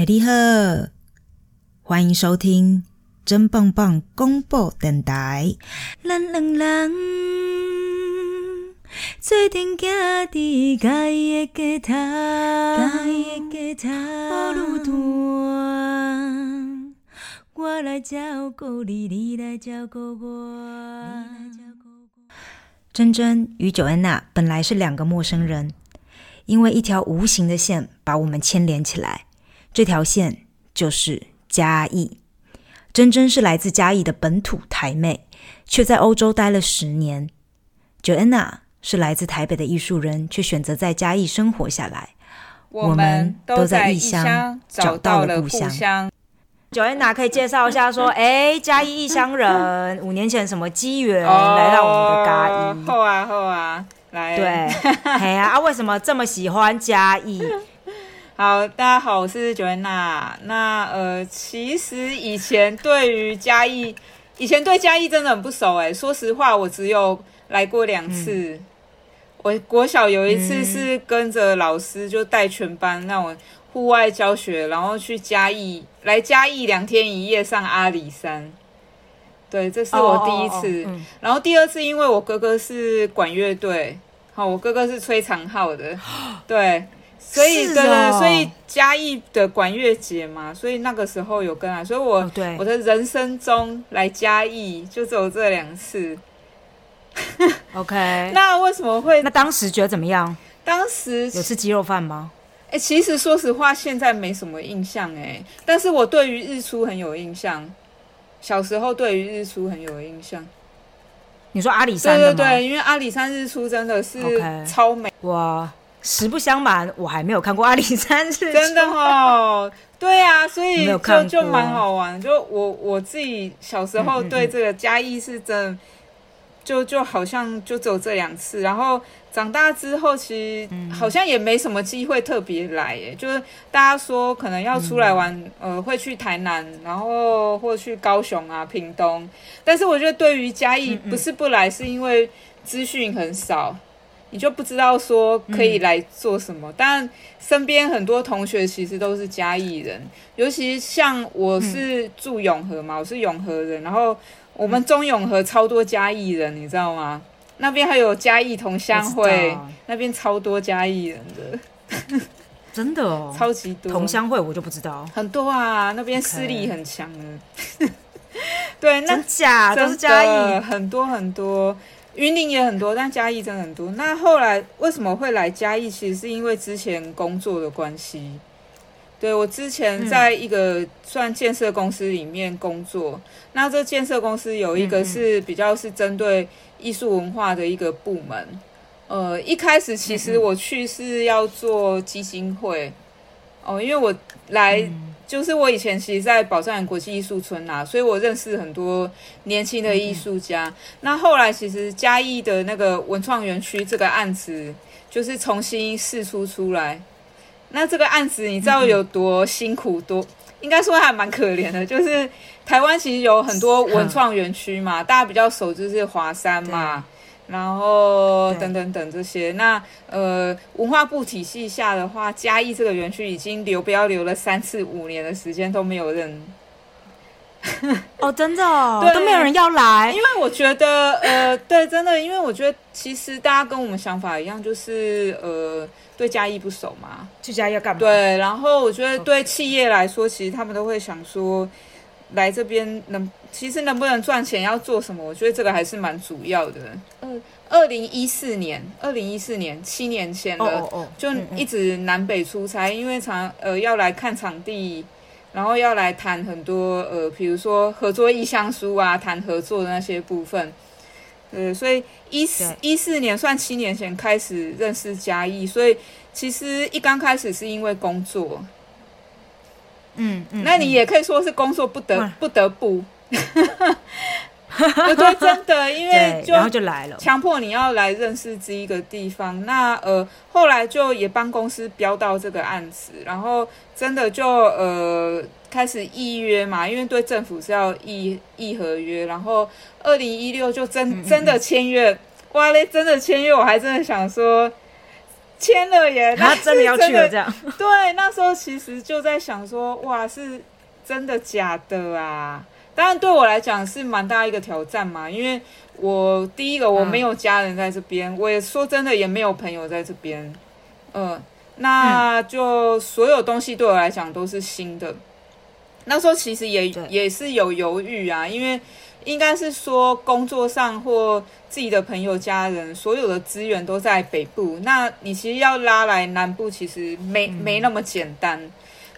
哎，你好，欢迎收听真棒棒公布电台。咱两人做阵行伫家己的街头，家己的街头路段，我来照顾你，你来照顾我。珍珍与九安娜本来是两个陌生人，因为一条无形的线把我们牵连起来。这条线就是嘉义。珍珍是来自嘉义的本土台妹，却在欧洲待了十年。Joanna 是来自台北的艺术人，却选择在嘉义生活下来。我们都在异乡找到了故乡。九安娜可以介绍一下，说，哎，嘉义异乡人，五年前什么机缘来到我们的嘉义？好啊，好啊，来。对，哎呀，啊，为什么这么喜欢嘉义？好，大家好，我是九安娜。那呃，其实以前对于嘉义，以前对嘉义真的很不熟哎。说实话，我只有来过两次。我国小有一次是跟着老师就带全班那种户外教学，然后去嘉义，来嘉义两天一夜上阿里山。对，这是我第一次。然后第二次，因为我哥哥是管乐队，好，我哥哥是吹长号的，对。所以，对对，所以嘉义的管乐节嘛，所以那个时候有跟啊，所以我我的人生中来嘉义就只有这两次。OK，那为什么会？那当时觉得怎么样？当时有吃鸡肉饭吗？哎，其实说实话，现在没什么印象哎，但是我对于日出很有印象。小时候对于日出很有印象。你说阿里山对对对，因为阿里山日出真的是超美哇。实不相瞒，我还没有看过阿里山日出。真的哦，对啊，所以就就蛮好玩。就我我自己小时候对这个嘉义是真，就就好像就只有这两次。然后长大之后，其实好像也没什么机会特别来。耶。就是大家说可能要出来玩，呃，会去台南，然后或去高雄啊、屏东。但是我觉得对于嘉义，不是不来，是因为资讯很少。你就不知道说可以来做什么，但身边很多同学其实都是嘉义人，尤其像我是住永和嘛，我是永和人，然后我们中永和超多嘉义人，你知道吗？那边还有嘉义同乡会，那边超多嘉义人的，真的哦，超级多。同乡会我就不知道，很多啊，那边势力很强的，对，那假？都是嘉义，很多很多。云林也很多，但嘉义真的很多。那后来为什么会来嘉义？其实是因为之前工作的关系。对我之前在一个算建设公司里面工作，那这建设公司有一个是比较是针对艺术文化的一个部门。呃，一开始其实我去是要做基金会哦，因为我来。就是我以前其实，在宝藏国际艺术村啊，所以我认识很多年轻的艺术家。那后来，其实嘉义的那个文创园区这个案子，就是重新试出出来。那这个案子，你知道有多辛苦？多应该说还蛮可怜的。就是台湾其实有很多文创园区嘛，大家比较熟就是华山嘛。然后等等等这些，那呃文化部体系下的话，嘉义这个园区已经流标留了三次五年的时间都没有人。哦，真的，都没有人要来。因为我觉得，呃，对，真的，因为我觉得其实大家跟我们想法一样，就是呃对嘉义不熟嘛，去嘉义要干嘛？对，然后我觉得对企业来说，其实他们都会想说。来这边能其实能不能赚钱要做什么？我觉得这个还是蛮主要的。嗯，二零一四年，二零一四年七年前了，就一直南北出差，因为常呃要来看场地，然后要来谈很多呃，比如说合作意向书啊，谈合作的那些部分。呃，所以一四一四年算七年前开始认识嘉义，所以其实一刚开始是因为工作。嗯，那你也可以说是工作不得不得不，我觉得真的，因为然后就来了，强迫你要来认识这一个地方。那呃，后来就也帮公司标到这个案子，然后真的就呃开始预约嘛，因为对政府是要议议合约，然后二零一六就真真的签约，哇嘞，真的签约，我还真的想说。签了耶，他真的要去了这样。对，那时候其实就在想说，哇，是真的假的啊？当然对我来讲是蛮大一个挑战嘛，因为我第一个我没有家人在这边，我也说真的也没有朋友在这边，嗯，那就所有东西对我来讲都是新的。那时候其实也也是有犹豫啊，因为应该是说工作上或自己的朋友、家人，所有的资源都在北部，那你其实要拉来南部，其实没没那么简单。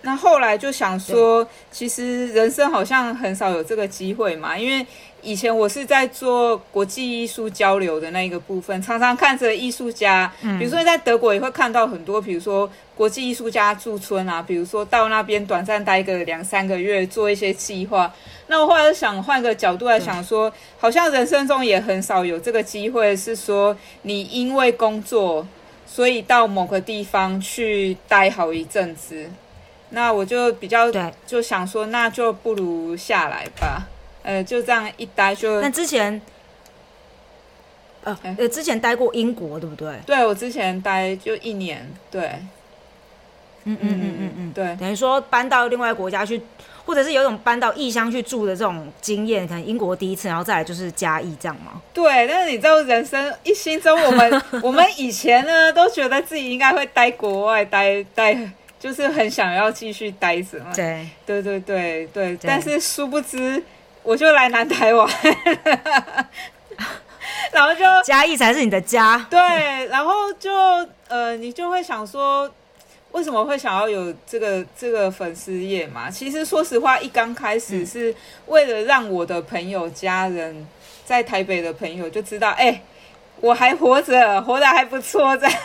那后来就想说，其实人生好像很少有这个机会嘛，因为。以前我是在做国际艺术交流的那一个部分，常常看着艺术家，比如说在德国也会看到很多，比如说国际艺术家驻村啊，比如说到那边短暂待个两三个月，做一些计划。那我后来想换个角度来想，说好像人生中也很少有这个机会，是说你因为工作，所以到某个地方去待好一阵子。那我就比较就想说，那就不如下来吧。呃，就这样一待就。那之前，呃呃，之前待过英国，对不对？对，我之前待就一年，对。嗯嗯嗯嗯嗯，对。等于说搬到另外国家去，或者是有种搬到异乡去住的这种经验，可能英国第一次，然后再来就是嘉义这样吗？对，但是你知道，人生一心中，我们 我们以前呢，都觉得自己应该会待国外，待待，就是很想要继续待着嘛。对，对对对对，但是殊不知。我就来南台湾，然后就嘉义才是你的家。对，然后就呃，你就会想说，为什么会想要有这个这个粉丝页嘛？其实说实话，一刚开始是为了让我的朋友、家人在台北的朋友就知道，哎，我还活着，活得还不错，这样。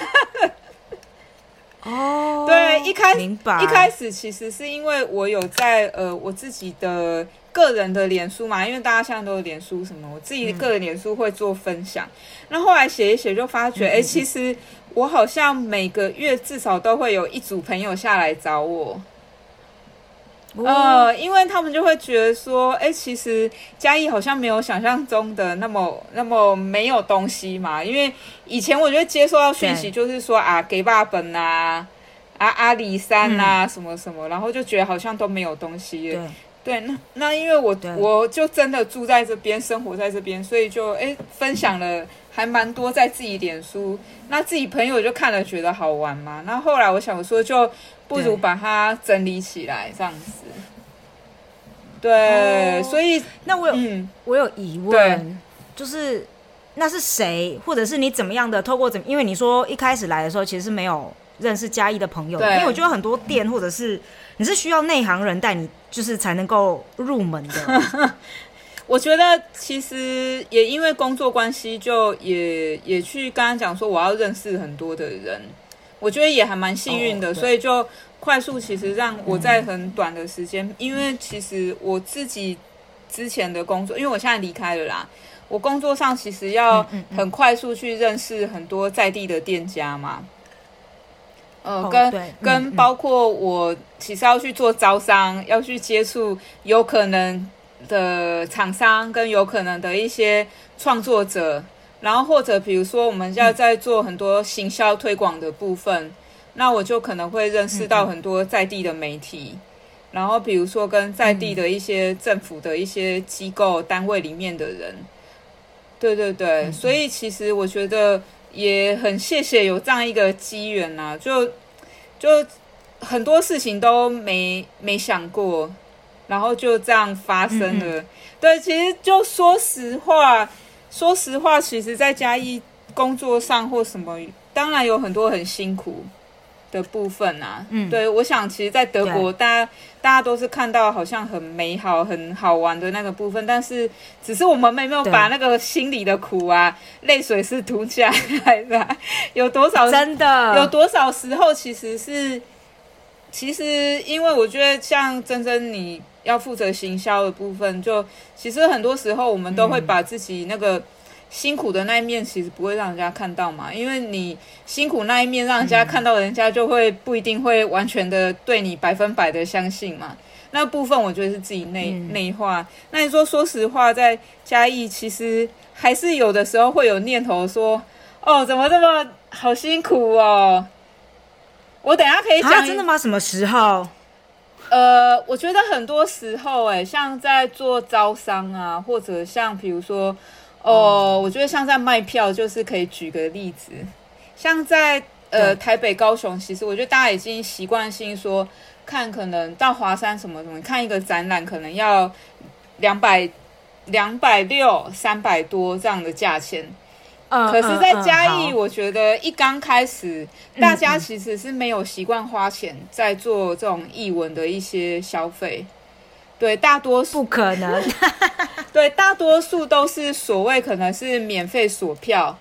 哦，对，一开一开始其实是因为我有在呃我自己的。个人的脸书嘛，因为大家现在都有脸书什么，我自己个人脸书会做分享。那后来写一写，就发觉，哎，其实我好像每个月至少都会有一组朋友下来找我。呃，因为他们就会觉得说，哎，其实嘉义好像没有想象中的那么那么没有东西嘛。因为以前我觉得接收到讯息就是说啊，给爸本啊，啊阿里山啊，什么什么，然后就觉得好像都没有东西。对。对，那那因为我我就真的住在这边，生活在这边，所以就哎分享了还蛮多在自己脸书，那自己朋友就看了觉得好玩嘛。那后来我想说，就不如把它整理起来这样子。对，所以那我有我有疑问，就是那是谁，或者是你怎么样的？透过怎么？因为你说一开始来的时候其实是没有认识嘉义的朋友，因为我觉得很多店或者是。你是需要内行人带你，就是才能够入门的。我觉得其实也因为工作关系，就也也去刚刚讲说我要认识很多的人，我觉得也还蛮幸运的，所以就快速其实让我在很短的时间，因为其实我自己之前的工作，因为我现在离开了啦，我工作上其实要很快速去认识很多在地的店家嘛。呃，跟跟包括我其实要去做招商，要去接触有可能的厂商，跟有可能的一些创作者，然后或者比如说我们要在做很多行销推广的部分，那我就可能会认识到很多在地的媒体，然后比如说跟在地的一些政府的一些机构单位里面的人，对对对，所以其实我觉得。也很谢谢有这样一个机缘呐，就就很多事情都没没想过，然后就这样发生了。对，其实就说实话，说实话，其实在嘉义工作上或什么，当然有很多很辛苦。的部分啊，嗯，对，我想其实，在德国，大家大家都是看到好像很美好、很好玩的那个部分，但是只是我们没有把那个心里的苦啊、泪水是涂下来的，有多少真的。有多少时候，其实是其实，因为我觉得像真真你要负责行销的部分，就其实很多时候我们都会把自己那个。辛苦的那一面其实不会让人家看到嘛，因为你辛苦那一面让人家看到，人家就会不一定会完全的对你百分百的相信嘛。那部分我觉得是自己内内化。那你说说实话，在嘉义其实还是有的时候会有念头说，哦，怎么这么好辛苦哦？我等下可以讲，真的吗？什么时候？呃，我觉得很多时候，哎，像在做招商啊，或者像比如说，哦，我觉得像在卖票，就是可以举个例子，像在呃台北、高雄，其实我觉得大家已经习惯性说，看可能到华山什么什么，看一个展览可能要两百、两百六、三百多这样的价钱。可是，在嘉义，我觉得一刚开始，大家其实是没有习惯花钱在做这种译文的一些消费。对，大多数不可能。对，大多数都是所谓可能是免费锁票，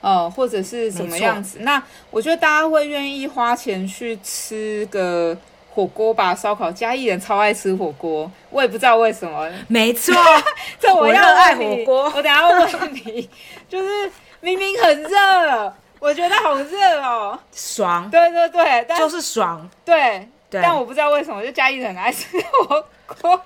呃，或者是什么样子。那我觉得大家会愿意花钱去吃个火锅吧，烧烤。嘉义人超爱吃火锅，我也不知道为什么。没错，这我要爱火锅。我等下问你。就是明明很热，我觉得好热哦，爽，对对对，就是爽，对，但我不知道为什么就嘉义很爱吃火锅。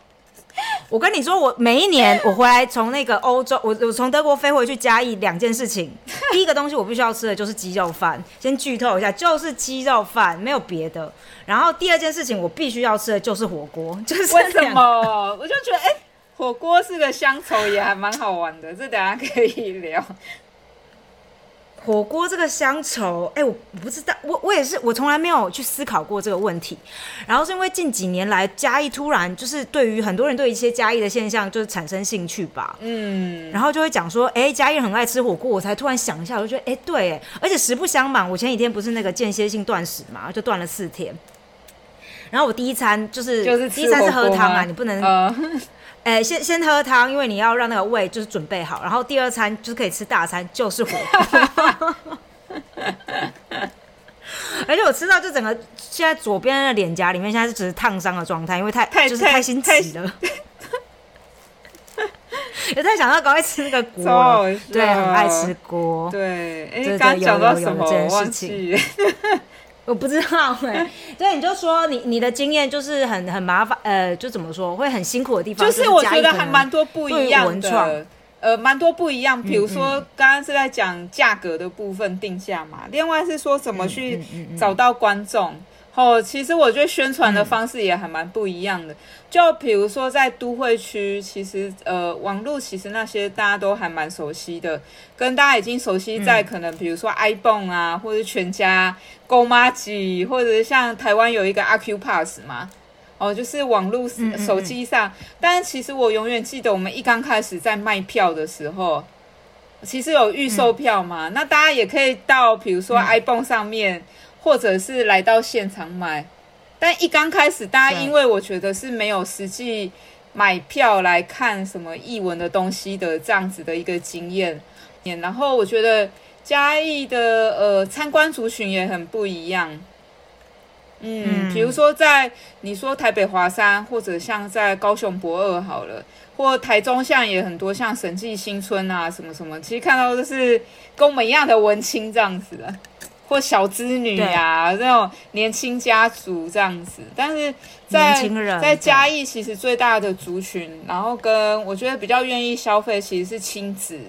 我跟你说，我每一年 我回来从那个欧洲，我我从德国飞回去嘉义，两件事情，第一个东西我必须要吃的就是鸡肉饭，先剧透一下，就是鸡肉饭，没有别的。然后第二件事情我必须要吃的就是火锅，就是为什么？我就觉得哎。火锅是个乡愁，也还蛮好玩的，这等下可以聊。火锅这个乡愁，哎，我不知道，我我也是，我从来没有去思考过这个问题。然后是因为近几年来嘉义突然就是对于很多人对一些嘉义的现象就是产生兴趣吧，嗯，然后就会讲说，哎，嘉义人很爱吃火锅，我才突然想一下，我就觉得，哎，对，而且实不相瞒，我前几天不是那个间歇性断食嘛，就断了四天。然后我第一餐就是就是第一餐是喝汤啊，你不能。哎，先先喝汤，因为你要让那个胃就是准备好，然后第二餐就是可以吃大餐，就是火锅。而且我吃到就整个现在左边的脸颊里面现在是只是烫伤的状态，因为太就是太心急了。也太想要赶快吃那个锅，对，很爱吃锅。对，哎，刚讲到什么？事情。我不知道哎，对，你就说你你的经验就是很很麻烦，呃，就怎么说会很辛苦的地方，就是我觉得还蛮多不一样的，呃，蛮多不一样。比如说刚刚是在讲价格的部分定价嘛，另外是说怎么去找到观众。哦，其实我觉得宣传的方式也还蛮不一样的。就比如说在都会区，其实呃，网络其实那些大家都还蛮熟悉的，跟大家已经熟悉在可能比如说 iPhone 啊，或者全家、购妈机，或者像台湾有一个阿 Q Pass 嘛，哦，就是网络手机上。但是其实我永远记得我们一刚开始在卖票的时候，其实有预售票嘛，那大家也可以到比如说 iPhone 上面。或者是来到现场买，但一刚开始，大家因为我觉得是没有实际买票来看什么译文的东西的这样子的一个经验，然后我觉得嘉义的呃参观族群也很不一样，嗯，比如说在你说台北华山，或者像在高雄博二好了，或台中像也很多像审计新村啊什么什么，其实看到都是跟我们一样的文青这样子的。或小织女啊，这种年轻家族这样子，但是在在嘉义其实最大的族群，然后跟我觉得比较愿意消费其实是亲子，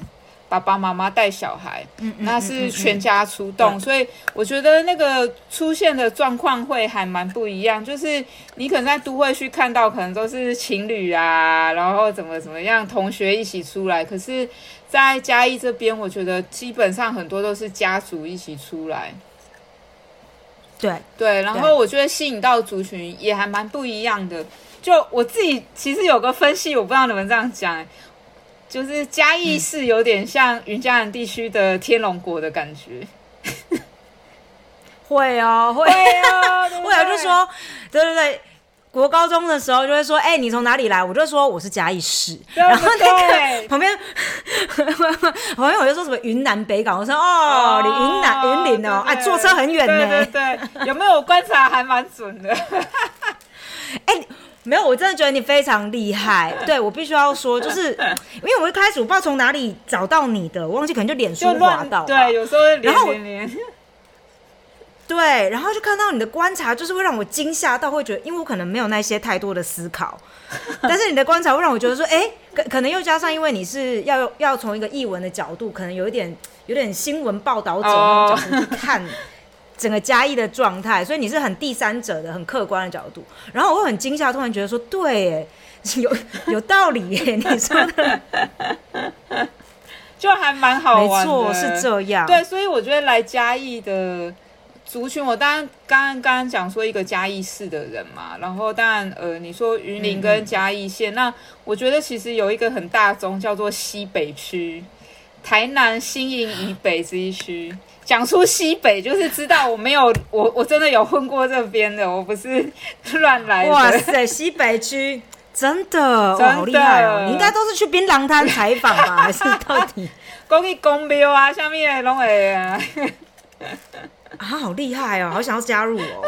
爸爸妈妈带小孩，那是全家出动，所以我觉得那个出现的状况会还蛮不一样，就是你可能在都会区看到，可能都是情侣啊，然后怎么怎么样，同学一起出来，可是。在嘉义这边，我觉得基本上很多都是家族一起出来。对对，然后我觉得吸引到族群也还蛮不一样的。就我自己其实有个分析，我不知道你们这样讲，就是嘉义是有点像云嘉南地区的天龙国的感觉。会 啊，会啊，会啊，就说对对对。国高中的时候就会说，哎，你从哪里来？我就说我是嘉义市。然后那个旁边，旁边我就说什么云南北港。我说哦，你云南云林哦，哎，坐车很远呢。对对，有没有观察还蛮准的？哎，没有，我真的觉得你非常厉害。对我必须要说，就是因为我一开始我不知道从哪里找到你的，我忘记可能就脸书滑到。对，有时候然后连。对，然后就看到你的观察，就是会让我惊吓到，会觉得，因为我可能没有那些太多的思考，但是你的观察会让我觉得说，哎，可可能又加上，因为你是要要从一个译文的角度，可能有一点。有点新闻报道者那种角度去 看整个嘉义的状态，所以你是很第三者的、很客观的角度。然后我很惊吓，突然觉得说，对，有有道理耶，你说的，就还蛮好玩的，没错，是这样。对，所以我觉得来嘉义的。族群，我当然刚刚刚刚讲说一个嘉义市的人嘛，然后当然呃，你说云林跟嘉义县，那我觉得其实有一个很大宗叫做西北区，台南新营以北这一区。讲出西北，就是知道我没有我我真的有混过这边的，我不是 乱来的。哇塞，西北区真的好厉害哦！你应该都是去槟榔摊采访吧？还是到底 讲去公庙啊？下面拢会啊？啊，好厉害哦！好想要加入哦。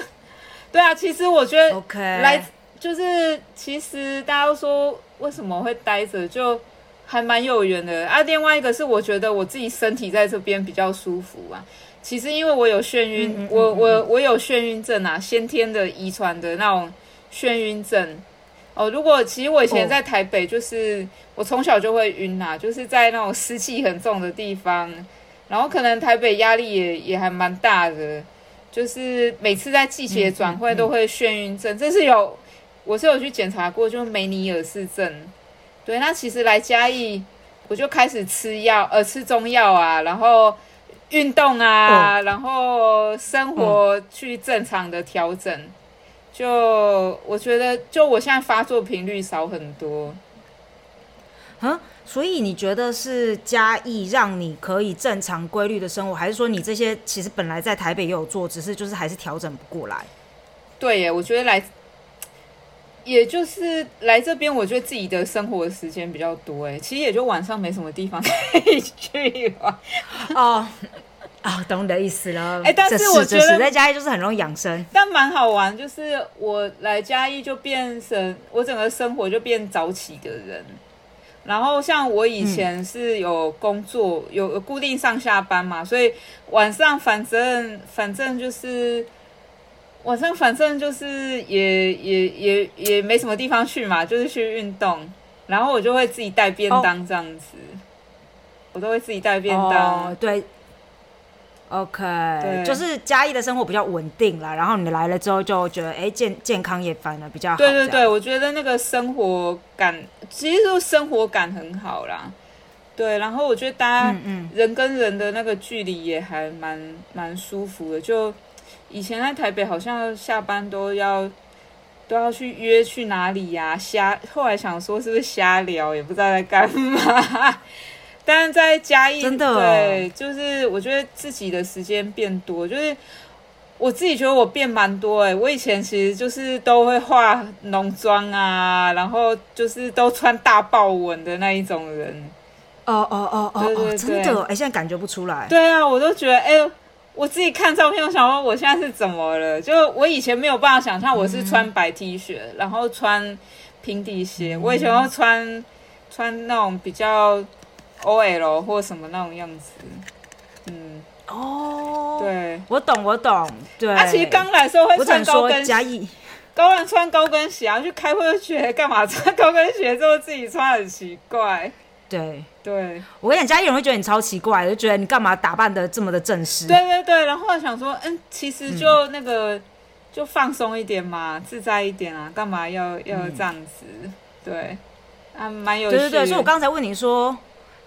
对啊，其实我觉得，OK，来就是其实大家都说为什么会待着，就还蛮有缘的啊。另外一个是我觉得我自己身体在这边比较舒服啊。其实因为我有眩晕，我我我有眩晕症啊，先天的遗传的那种眩晕症。哦，如果其实我以前在台北，就是我从小就会晕啊，就是在那种湿气很重的地方。然后可能台北压力也也还蛮大的，就是每次在季节转会都会眩晕症，这是有我是有去检查过，就是梅尼尔氏症。对，那其实来嘉义，我就开始吃药，呃，吃中药啊，然后运动啊，然后生活去正常的调整，就我觉得，就我现在发作频率少很多。啊？所以你觉得是嘉义让你可以正常规律的生活，还是说你这些其实本来在台北也有做，只是就是还是调整不过来？对耶，我觉得来，也就是来这边，我觉得自己的生活时间比较多哎，其实也就晚上没什么地方 可以去吧。哦，啊，懂你的意思了。哎，但是我觉得在嘉义就是很容易养生，但蛮好玩，就是我来嘉义就变成我整个生活就变早起的人。然后像我以前是有工作，有固定上下班嘛，所以晚上反正反正就是晚上反正就是也也也也没什么地方去嘛，就是去运动，然后我就会自己带便当这样子，我都会自己带便当，对。OK，就是嘉义的生活比较稳定啦，然后你来了之后就觉得，哎，健健康也反而比较好。对对对，我觉得那个生活感，其实生活感很好啦。对，然后我觉得大家人跟人的那个距离也还蛮蛮舒服的。就以前在台北，好像下班都要都要去约去哪里呀？瞎，后来想说是不是瞎聊，也不知道在干嘛。但是在嘉义，真的对，就是我觉得自己的时间变多，就是我自己觉得我变蛮多哎。我以前其实就是都会化浓妆啊，然后就是都穿大豹纹的那一种人。哦哦哦哦，对对真的哎，现在感觉不出来。对啊，我都觉得哎，我自己看照片，我想说我现在是怎么了？就我以前没有办法想象我是穿白 T 恤，然后穿平底鞋。我以前要穿穿那种比较。O L 或什么那种样子，嗯，哦，对，我懂，我懂，对。他其实刚来时候会穿高跟鞋，高人穿高跟鞋，然后去开会去干嘛？穿高跟鞋之后自己穿很奇怪。对对，我跟你讲，嘉义人会觉得你超奇怪，就觉得你干嘛打扮的这么的正式？对对对，然后想说，嗯，其实就那个就放松一点嘛，自在一点啊，干嘛要要这样子？对，啊，蛮有。对对对，所以我刚才问你说。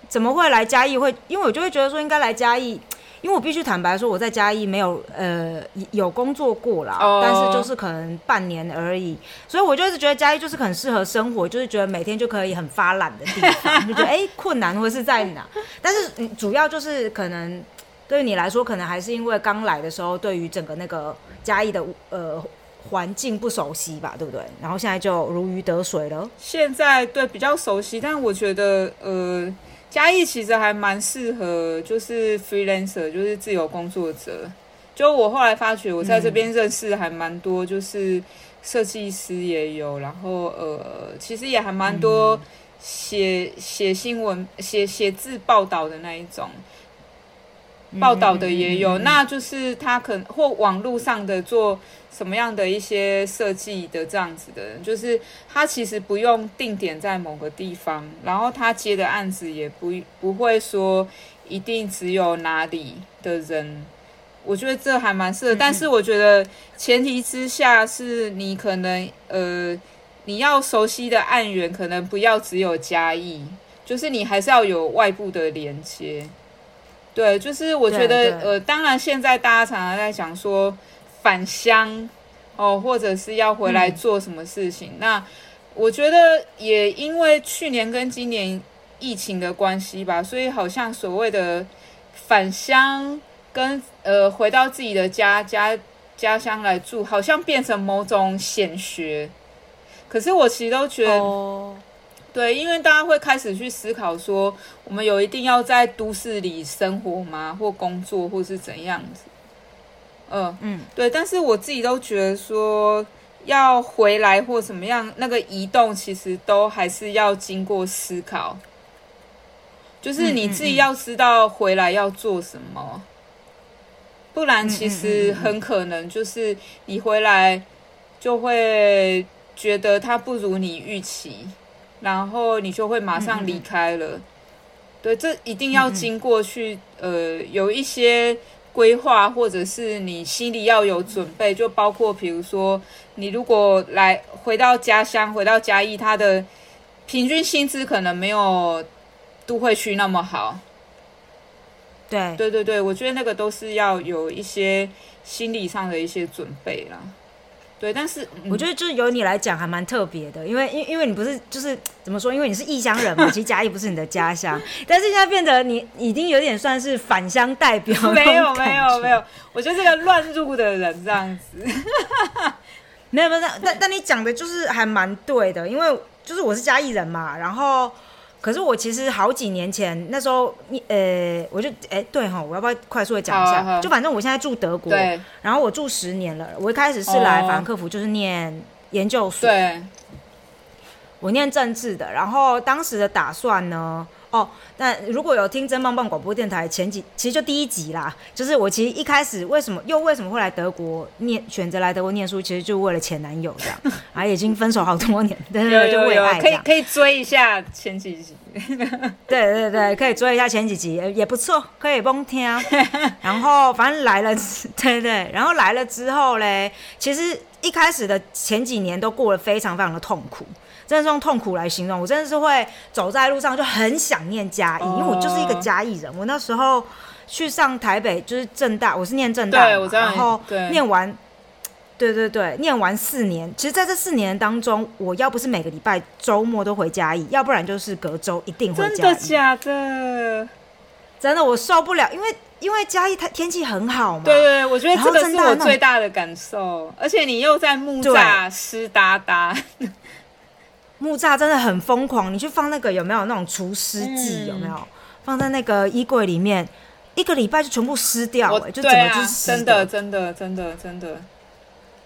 怎么会来嘉义？会因为我就会觉得说应该来嘉义，因为我必须坦白说我在嘉义没有呃有工作过啦，但是就是可能半年而已，所以我就一直觉得嘉义就是很适合生活，就是觉得每天就可以很发懒的地方，就觉得哎困难会是在哪？但是主要就是可能对于你来说，可能还是因为刚来的时候对于整个那个嘉义的呃环境不熟悉吧，对不对？然后现在就如鱼得水了。现在对比较熟悉，但我觉得呃。嘉义其实还蛮适合，就是 freelancer，就是自由工作者。就我后来发觉，我在这边认识还蛮多，就是设计师也有，然后呃，其实也还蛮多写写新闻、写写字报道的那一种，报道的也有。那就是他可能或网络上的做。什么样的一些设计的这样子的人，就是他其实不用定点在某个地方，然后他接的案子也不不会说一定只有哪里的人。我觉得这还蛮适合，但是我觉得前提之下是你可能呃，你要熟悉的案源可能不要只有嘉义，就是你还是要有外部的连接。对，就是我觉得呃，当然现在大家常常在讲说返乡哦，或者是要回来做什么事情。那我觉得也因为去年跟今年疫情的关系吧，所以好像所谓的返乡。跟呃回到自己的家家家乡来住，好像变成某种显学。可是我其实都觉得，对，因为大家会开始去思考说，我们有一定要在都市里生活吗？或工作，或是怎样子？嗯嗯，对。但是我自己都觉得说，要回来或怎么样，那个移动其实都还是要经过思考，就是你自己要知道回来要做什么。不然，其实很可能就是你回来就会觉得它不如你预期，然后你就会马上离开了。对，这一定要经过去呃有一些规划，或者是你心里要有准备，就包括比如说你如果来回到家乡，回到嘉义，他的平均薪资可能没有都会区那么好。对对对对，我觉得那个都是要有一些心理上的一些准备啦。对，但是我觉得就是由你来讲还蛮特别的，因为因因为你不是就是怎么说？因为你是异乡人嘛，其实嘉义不是你的家乡，但是现在变得你已经有点算是返乡代表。没有没有没有，我就是个乱入的人这样子。没有没有，但但你讲的就是还蛮对的，因为就是我是嘉义人嘛，然后。可是我其实好几年前那时候，你呃，我就哎对哈，我要不要快速的讲一下？就反正我现在住德国，然后我住十年了。我一开始是来法兰克福，就是念研究所。对，我念政治的，然后当时的打算呢。哦，那如果有听真棒棒广播电台前几，其实就第一集啦，就是我其实一开始为什么又为什么会来德国念，选择来德国念书，其实就为了前男友这样，啊，已经分手好多年，对对对，就为爱可以可以追一下前几集，对对对，可以追一下前几集也不错，可以崩听。然后反正来了，对对，然后来了之后嘞，其实一开始的前几年都过得非常非常的痛苦。真的是用痛苦来形容，我真的是会走在路上就很想念嘉义，因为我就是一个嘉义人。我那时候去上台北，就是正大，我是念正大，然后念完，对对对，念完四年。其实在这四年当中，我要不是每个礼拜周末都回嘉义，要不然就是隔周一定回嘉义。真的假的？真的，我受不了，因为因为嘉义它天气很好嘛。对对，我觉得这个是我最大的感受，而且你又在木栅湿哒哒。木栅真的很疯狂，你去放那个有没有那种除湿剂？有没有放在那个衣柜里面，一个礼拜就全部湿掉，哎，就整个就是真的，真的，真的，真的。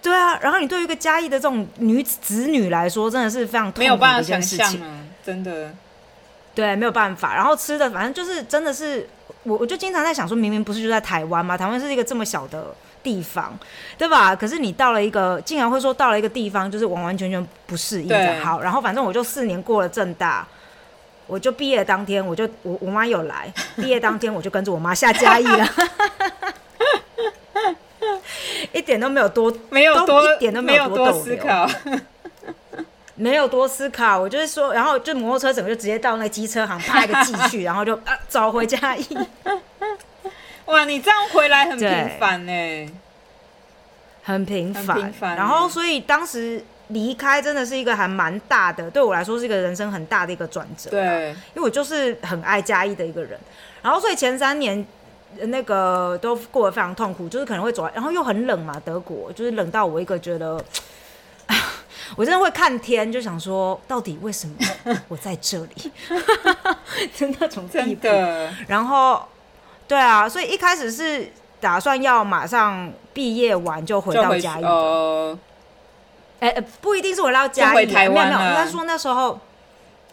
对啊，然后你对于一个嘉义的这种女子女来说，真的是非常没有办法想象啊，真的。对，没有办法。然后吃的，反正就是真的是，我我就经常在想说，明明不是就在台湾嘛？台湾是一个这么小的。地方，对吧？可是你到了一个，竟然会说到了一个地方，就是完完全全不适应的。好，然后反正我就四年过了正大，我就毕业当天，我就我我妈有来，毕业当天我就跟着我妈下嘉义了，一点都没有多，没有多一点都没有多思考，没有多思考。我就是说，然后就摩托车整个就直接到那机车行派个寄去，然后就啊找回家义。哇，你这样回来很频繁呢，很频繁。然后，所以当时离开真的是一个还蛮大的，对我来说是一个人生很大的一个转折。对，因为我就是很爱嘉义的一个人。然后，所以前三年那个都过得非常痛苦，就是可能会走，然后又很冷嘛，德国就是冷到我一个觉得，我真的会看天，就想说到底为什么我在这里，真的从地步。然后。对啊，所以一开始是打算要马上毕业完就回到嘉义呃。哎，不一定是回到嘉义，没有没有，应该说那时候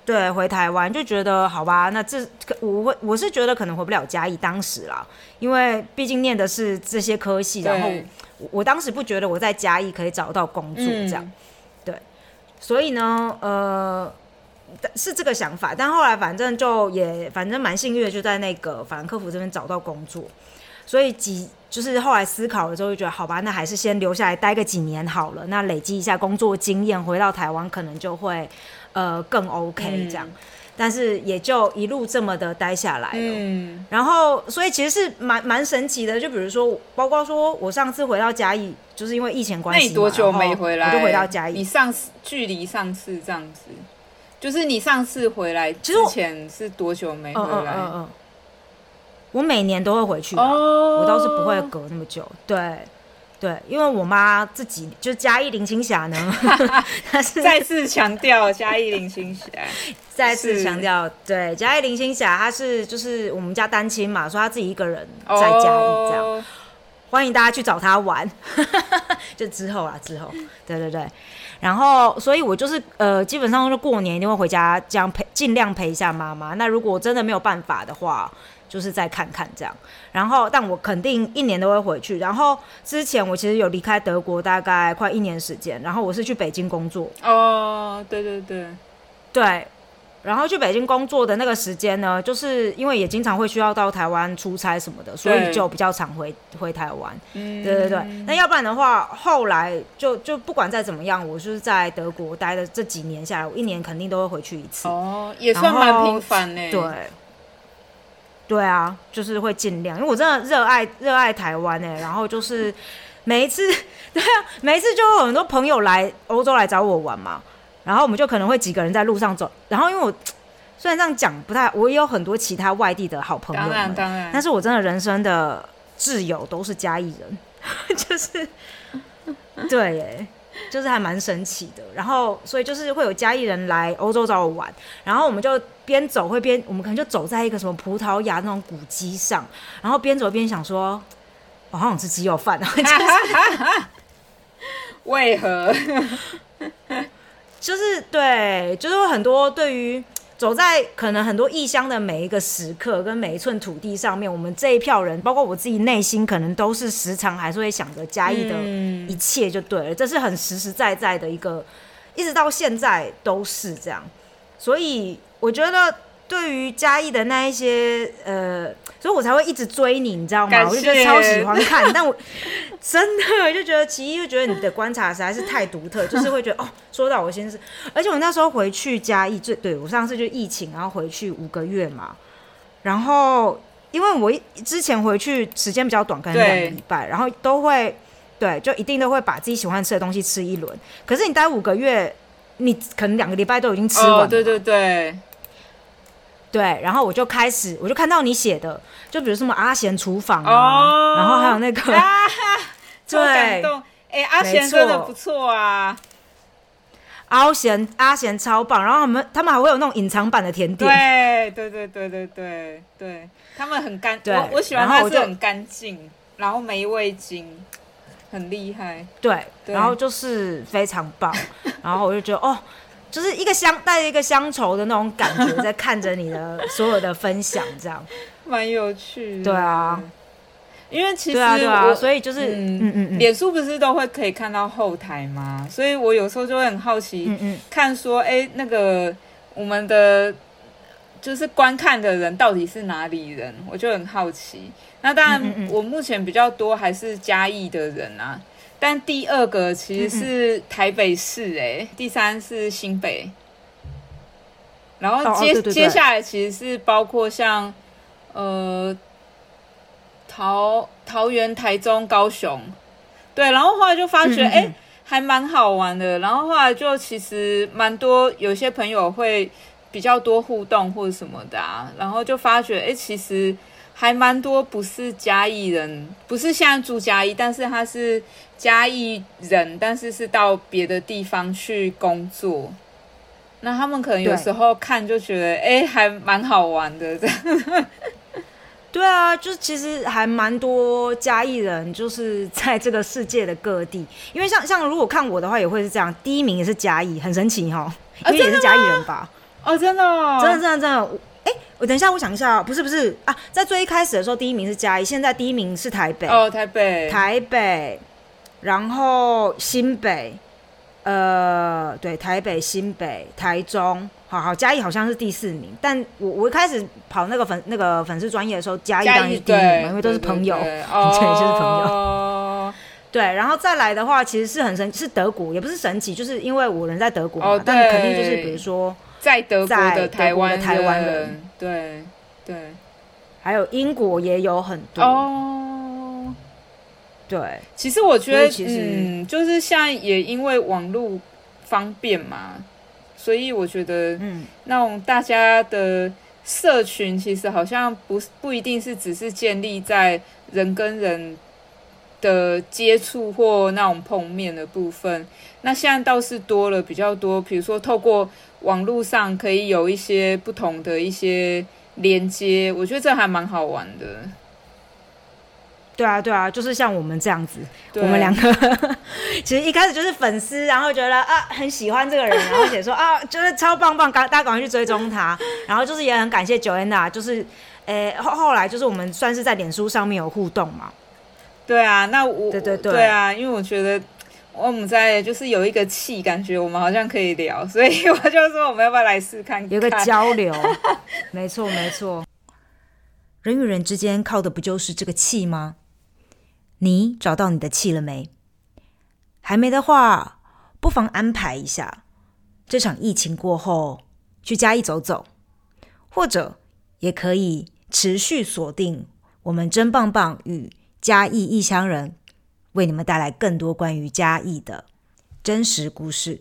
对回台湾就觉得好吧，那这我会我是觉得可能回不了嘉义，当时啦，因为毕竟念的是这些科系，然后我当时不觉得我在嘉义可以找到工作这样，对，所以呢，呃。是这个想法，但后来反正就也反正蛮幸运的，就在那个法兰克福这边找到工作，所以几就是后来思考了之后，就觉得好吧，那还是先留下来待个几年好了，那累积一下工作经验，回到台湾可能就会呃更 OK 这样。但是也就一路这么的待下来了，嗯，然后所以其实是蛮蛮神奇的，就比如说，包括说我上次回到嘉义，就是因为疫情关系，那你多久没回来？我就回到嘉义。你上次距离上次这样子，就是你上次回来之前是多久没回来？嗯嗯。我每年都会回去，我倒是不会隔那么久，对。对，因为我妈自己就嘉义林青霞呢，她是再次强调嘉义林青霞，再次强调，对嘉义林青霞，她是就是我们家单亲嘛，说她自己一个人在嘉义这样，欢迎大家去找他玩，就之后啊之后，对对对，然后所以我就是呃，基本上就过年一定会回家，这样陪尽量陪一下妈妈。那如果真的没有办法的话。就是再看看这样，然后但我肯定一年都会回去。然后之前我其实有离开德国大概快一年时间，然后我是去北京工作。哦，对对对，对。然后去北京工作的那个时间呢，就是因为也经常会需要到台湾出差什么的，所以就比较常回回台湾。嗯，对对对。那要不然的话，后来就就不管再怎么样，我就是在德国待的这几年下来，我一年肯定都会回去一次。哦，也算蛮频繁呢。对。对啊，就是会尽量，因为我真的热爱热爱台湾哎，然后就是每一次，对啊，每一次就有很多朋友来欧洲来找我玩嘛，然后我们就可能会几个人在路上走，然后因为我 虽然这样讲不太，我也有很多其他外地的好朋友，当然当然，但是我真的人生的挚友都是嘉义人，就是对耶。就是还蛮神奇的，然后所以就是会有嘉义人来欧洲找我玩，然后我们就边走会边，我们可能就走在一个什么葡萄牙那种古迹上，然后边走边想说，我好想吃鸡肉饭啊！为何？就是对，就是很多对于。走在可能很多异乡的每一个时刻，跟每一寸土地上面，我们这一票人，包括我自己内心，可能都是时常还是会想着嘉义的一切，就对了。这是很实实在在的一个，一直到现在都是这样。所以我觉得。对于嘉义的那一些，呃，所以我才会一直追你，你知道吗？我就觉得超喜欢看，但我真的就觉得其一，就觉得你的观察实在是太独特，就是会觉得哦，说到我心事。而且我那时候回去嘉义，最对我上次就疫情，然后回去五个月嘛，然后因为我之前回去时间比较短，可能两个礼拜，然后都会对，就一定都会把自己喜欢吃的东西吃一轮。可是你待五个月，你可能两个礼拜都已经吃完了，对对对。对，然后我就开始，我就看到你写的，就比如什么阿贤厨房啊，然后还有那个，超感动，哎，阿贤真的不错啊，阿贤阿贤超棒，然后他们他们还会有那种隐藏版的甜点，对对对对对对对，他们很干，我我喜欢它是很干净，然后没味精，很厉害，对，然后就是非常棒，然后我就觉得哦。就是一个乡带着一个乡愁的那种感觉，在看着你的所有的分享，这样蛮有趣。对啊，因为其实我所以就是嗯嗯嗯，脸书不是都会可以看到后台吗？所以我有时候就会很好奇，嗯嗯，看说哎那个我们的就是观看的人到底是哪里人，我就很好奇。那当然，我目前比较多还是嘉义的人啊。但第二个其实是台北市，哎，第三是新北，然后接接下来其实是包括像呃桃桃园、台中、高雄，对，然后后来就发觉哎还蛮好玩的，然后后来就其实蛮多有些朋友会比较多互动或者什么的啊，然后就发觉哎其实。还蛮多不是嘉义人，不是现在住嘉义，但是他是嘉义人，但是是到别的地方去工作。那他们可能有时候看就觉得，哎，还蛮好玩的。这样。对啊，就是其实还蛮多嘉义人，就是在这个世界的各地。因为像像如果看我的话，也会是这样，第一名也是嘉义，很神奇哈，因为也是嘉义人吧？哦，真的，真的，真的，真的。我等一下，我想一下，不是不是啊，在最一开始的时候，第一名是嘉义，现在第一名是台北。哦，台北，台北，然后新北，呃，对，台北、新北、台中，好好，嘉义好像是第四名，但我我一开始跑那个粉那个粉丝专业的时候，嘉义当然是第一名，因为都是朋友，对，就是朋友。哦。对，然后再来的话，其实是很神，是德国，也不是神奇，就是因为我人在德国嘛，但肯定就是比如说在德国的台湾台湾人，对对，还有英国也有很多哦。对，其实我觉得，其实就是现在也因为网络方便嘛。所以我觉得，嗯，那种大家的社群其实好像不不一定是只是建立在人跟人的接触或那种碰面的部分。那现在倒是多了比较多，比如说透过网络上可以有一些不同的一些连接，我觉得这还蛮好玩的。对啊，对啊，就是像我们这样子，我们两个其实一开始就是粉丝，然后觉得啊很喜欢这个人，然后写说啊就是超棒棒，赶大家赶快去追踪他，然后就是也很感谢 Joanna，就是诶后后来就是我们算是在脸书上面有互动嘛。对啊，那我对对对，对啊，因为我觉得我们在就是有一个气，感觉我们好像可以聊，所以我就说我们要不要来试看，有个 交流，没错没错，人与人之间靠的不就是这个气吗？你找到你的气了没？还没的话，不妨安排一下，这场疫情过后去嘉义走走，或者也可以持续锁定我们真棒棒与嘉义异乡人，为你们带来更多关于嘉义的真实故事。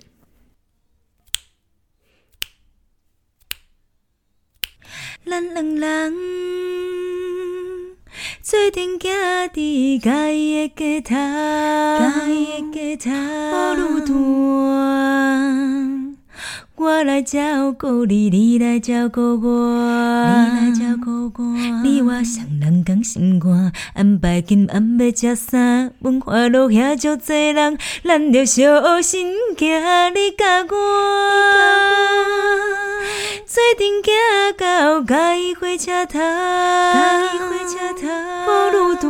做阵行伫家己的家头，路段，我来照顾你，你来照顾我，你来照顾我。你我双人同心肝，安排今暗要食啥？文化路遐足济人，咱着小心行，你甲我。做阵行到嘉义火车头，嘉义火车头，路段，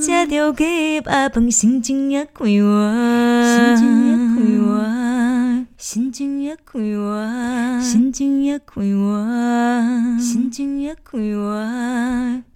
吃着鸡巴饭，心情也快活，心情也快活，心情也快活，心情也快活，心情也快活。